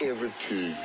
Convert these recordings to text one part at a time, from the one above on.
everything.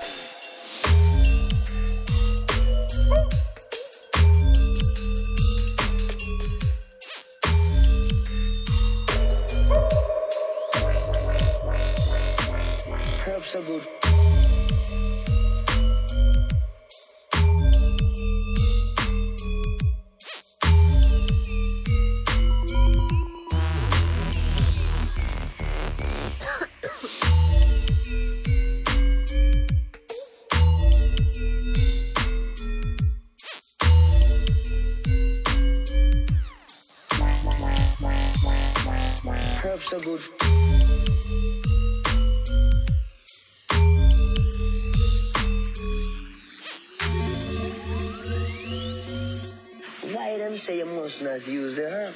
must not use the arm.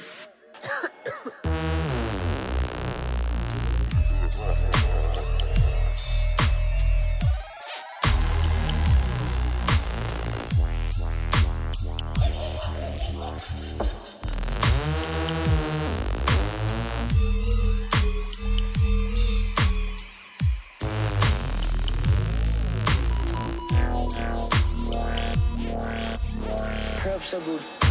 good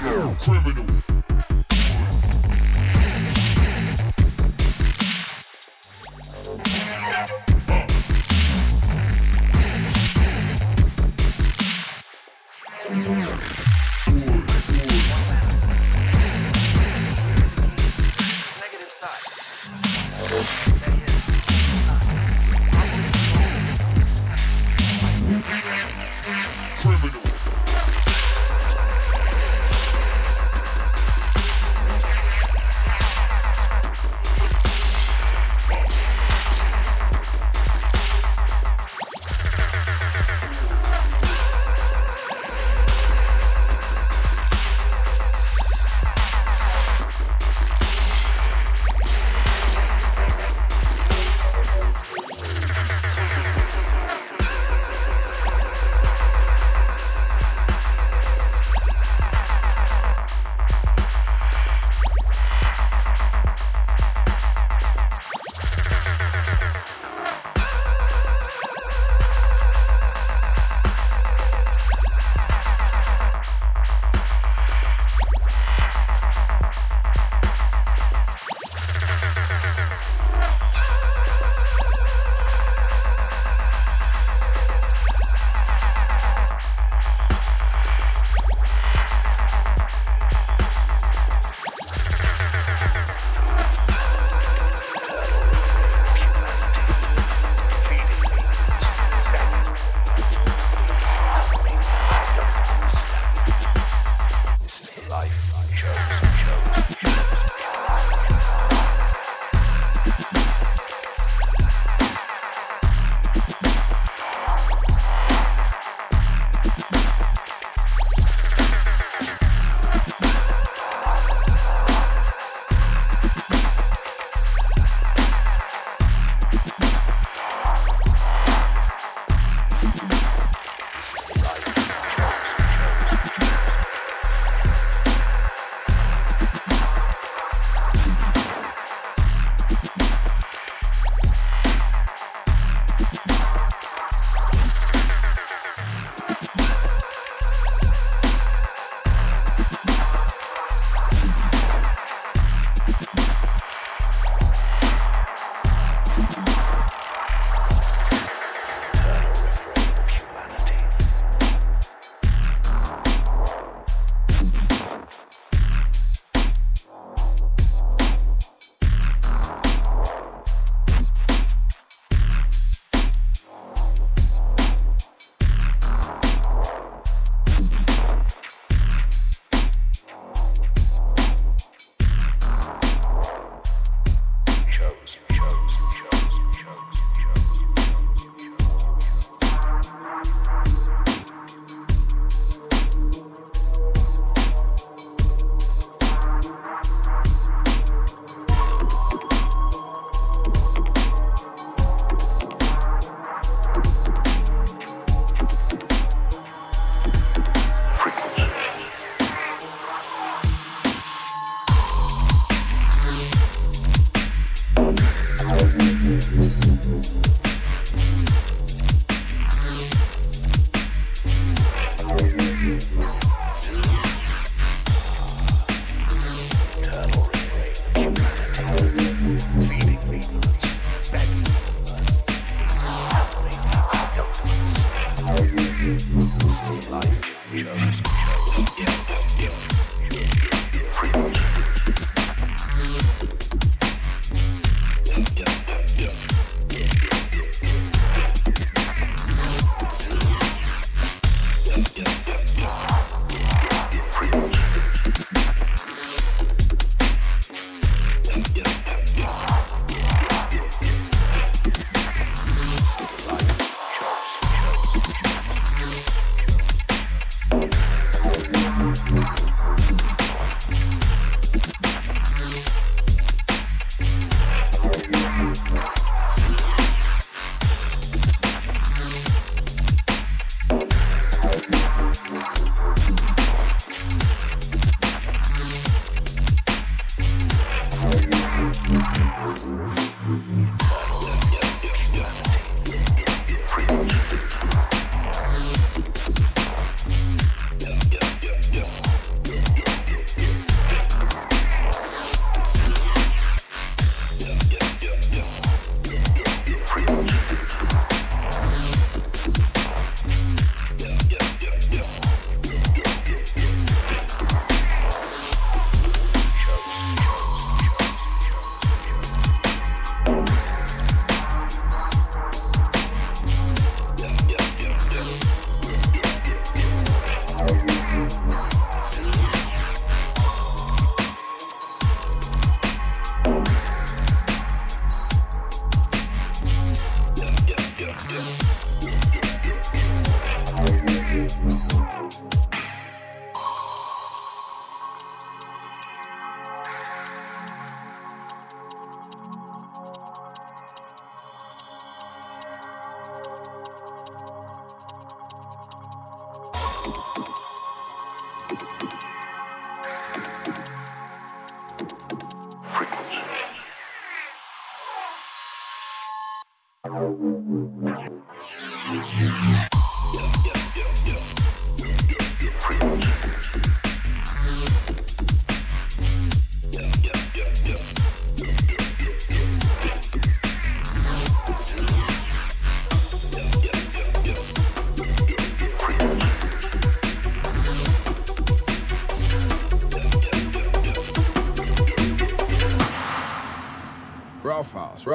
criminal.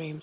dream.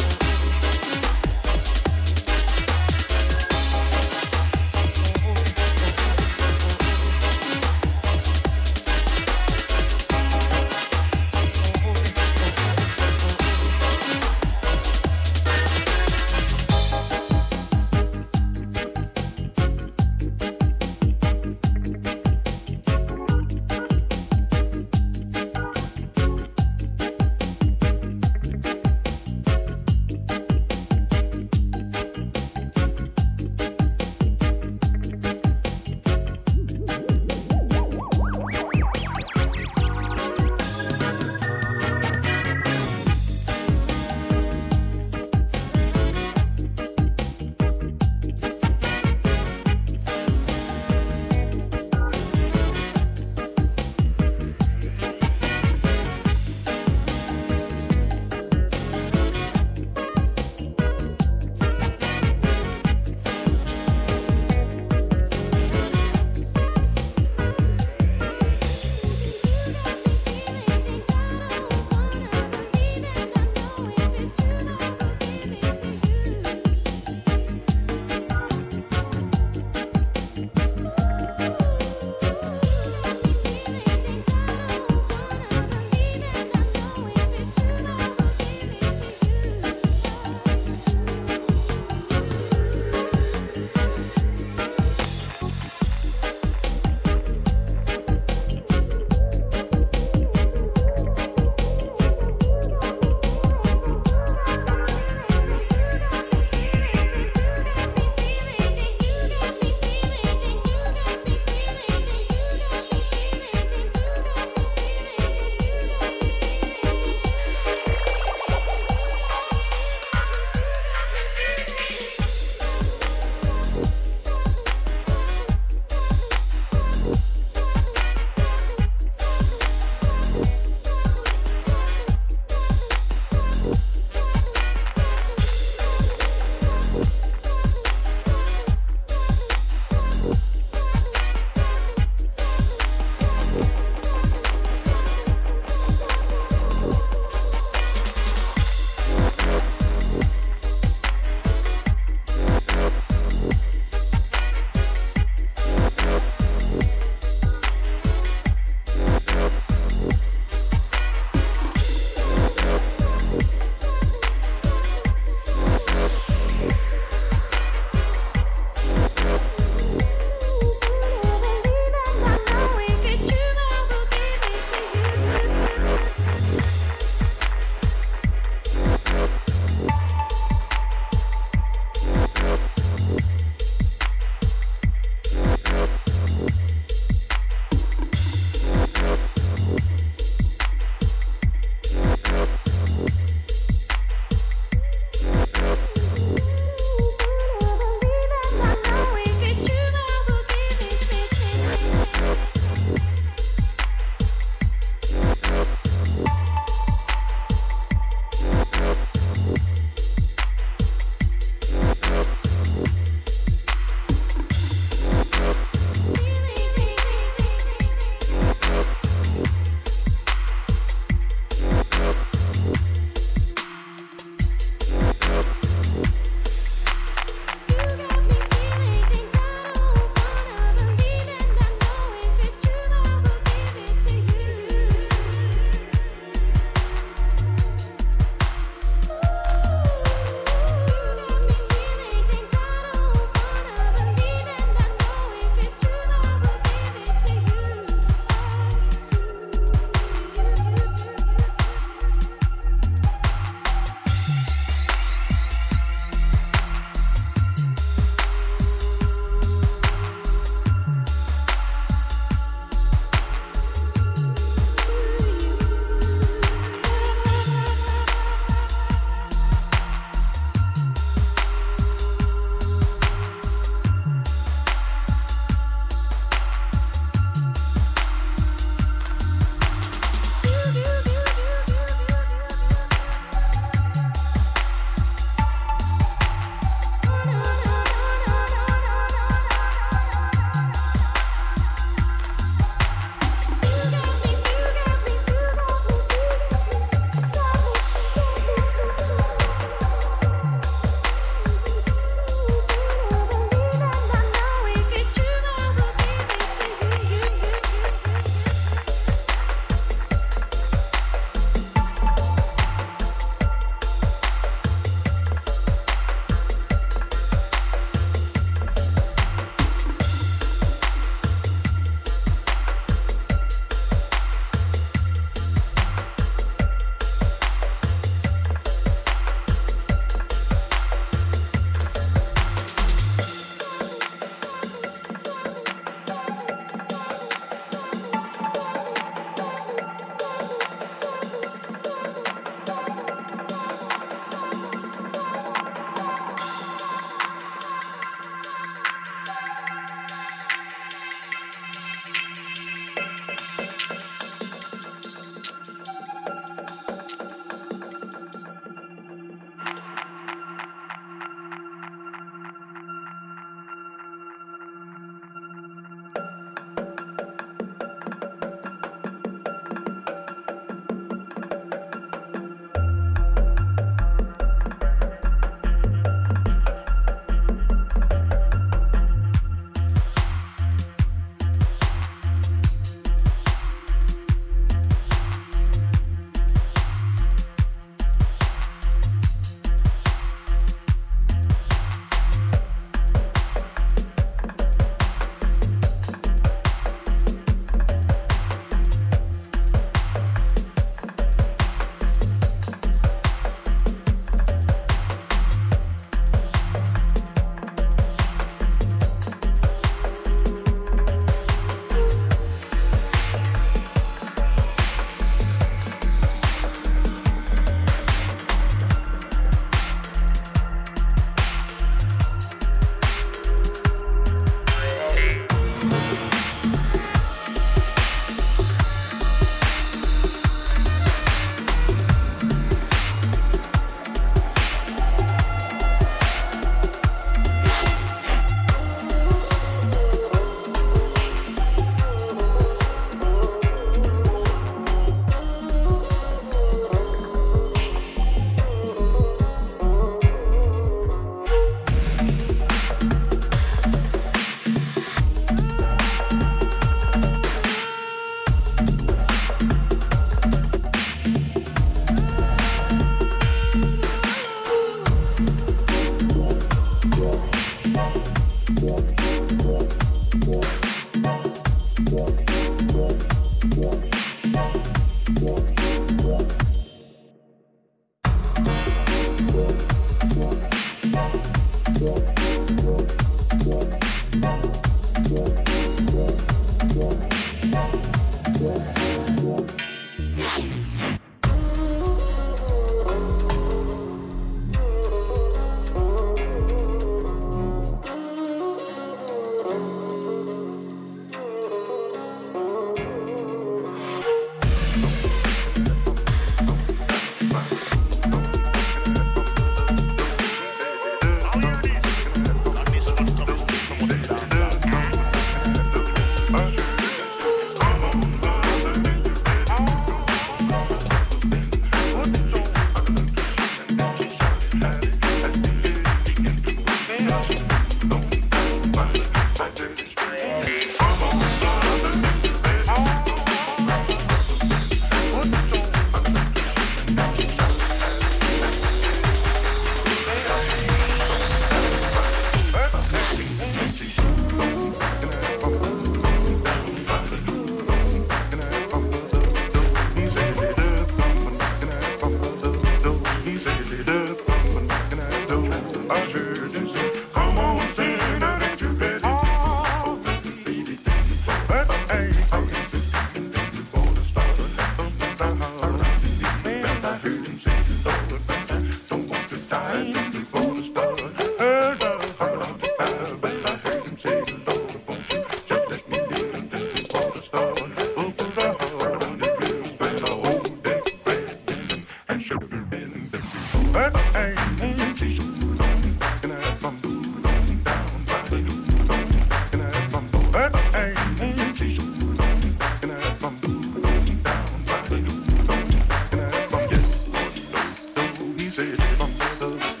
Tá my fingers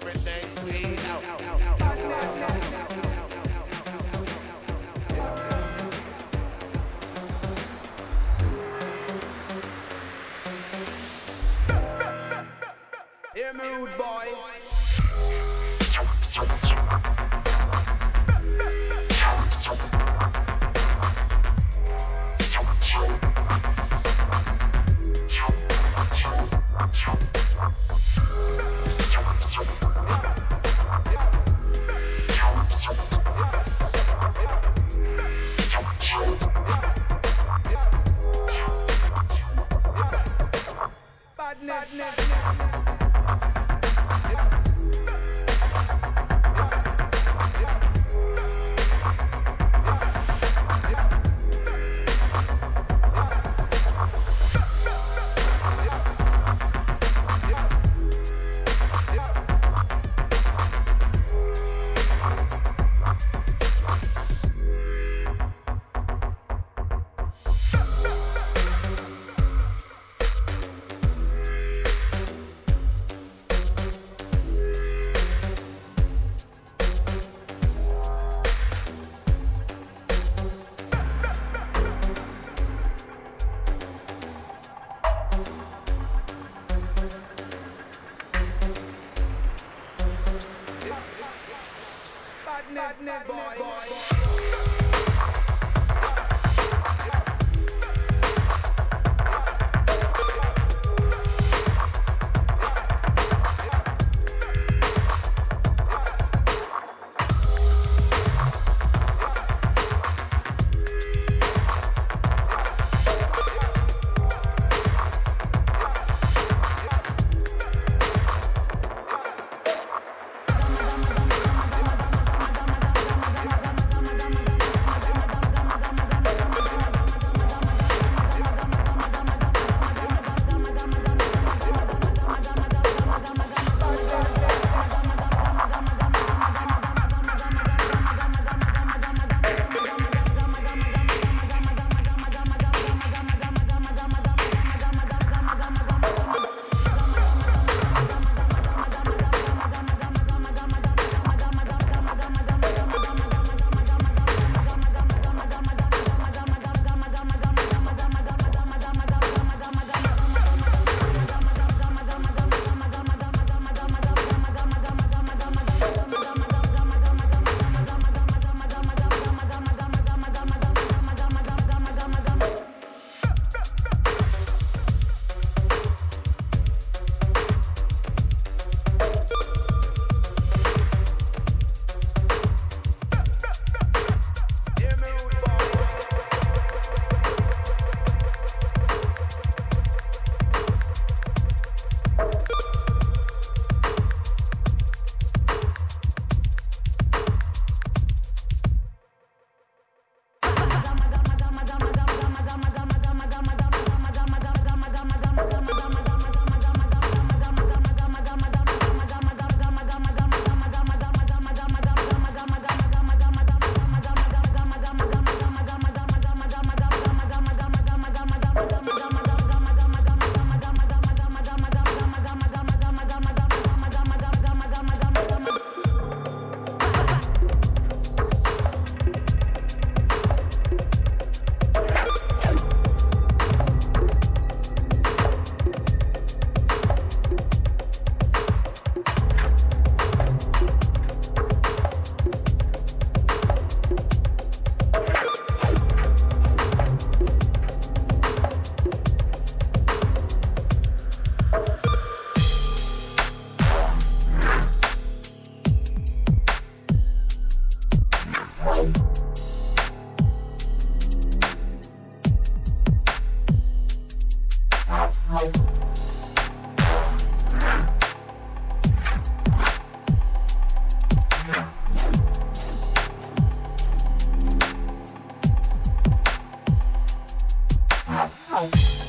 Badness, Tchau!